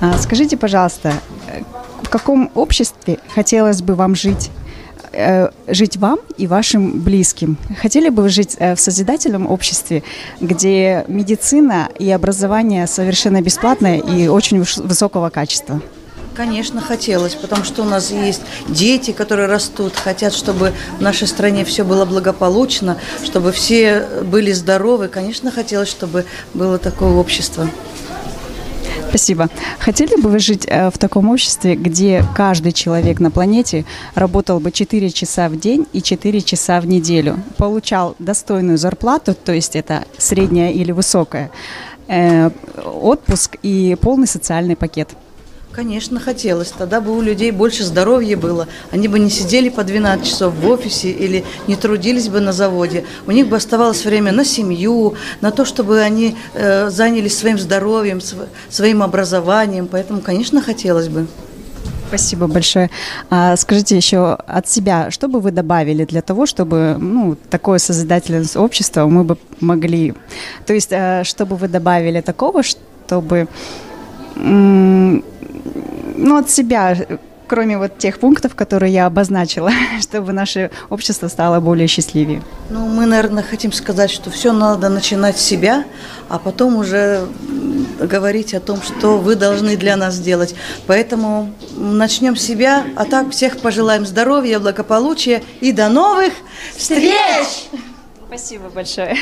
А, скажите, пожалуйста, э, в каком обществе хотелось бы вам жить? э, жить вам и вашим близким. Хотели бы вы жить э, в созидательном обществе, где медицина и образование совершенно бесплатное и очень выс- высокого качества? Конечно, хотелось, потому что у нас есть дети, которые растут, хотят, чтобы в нашей стране все было благополучно, чтобы все были здоровы. Конечно, хотелось, чтобы было такое общество. Спасибо. Хотели бы вы жить э, в таком обществе, где каждый человек на планете работал бы 4 часа в день и 4 часа в неделю, получал достойную зарплату, то есть это средняя или высокая, э, отпуск и полный социальный пакет? Конечно, хотелось. Тогда бы у людей больше здоровья было. Они бы не сидели по 12 часов в офисе или не трудились бы на заводе. У них бы оставалось время на семью, на то, чтобы они э, занялись своим здоровьем, св- своим образованием. Поэтому, конечно, хотелось бы. Спасибо большое. А скажите еще от себя, что бы вы добавили для того, чтобы ну, такое созидательное общество мы бы могли... То есть, э, что бы вы добавили такого, чтобы... Ну, от себя, кроме вот тех пунктов, которые я обозначила, чтобы наше общество стало более счастливее. Ну, мы, наверное, хотим сказать, что все надо начинать с себя, а потом уже говорить о том, что вы должны для нас сделать. Поэтому начнем с себя, а так всех пожелаем здоровья, благополучия и до новых встреч! Спасибо большое.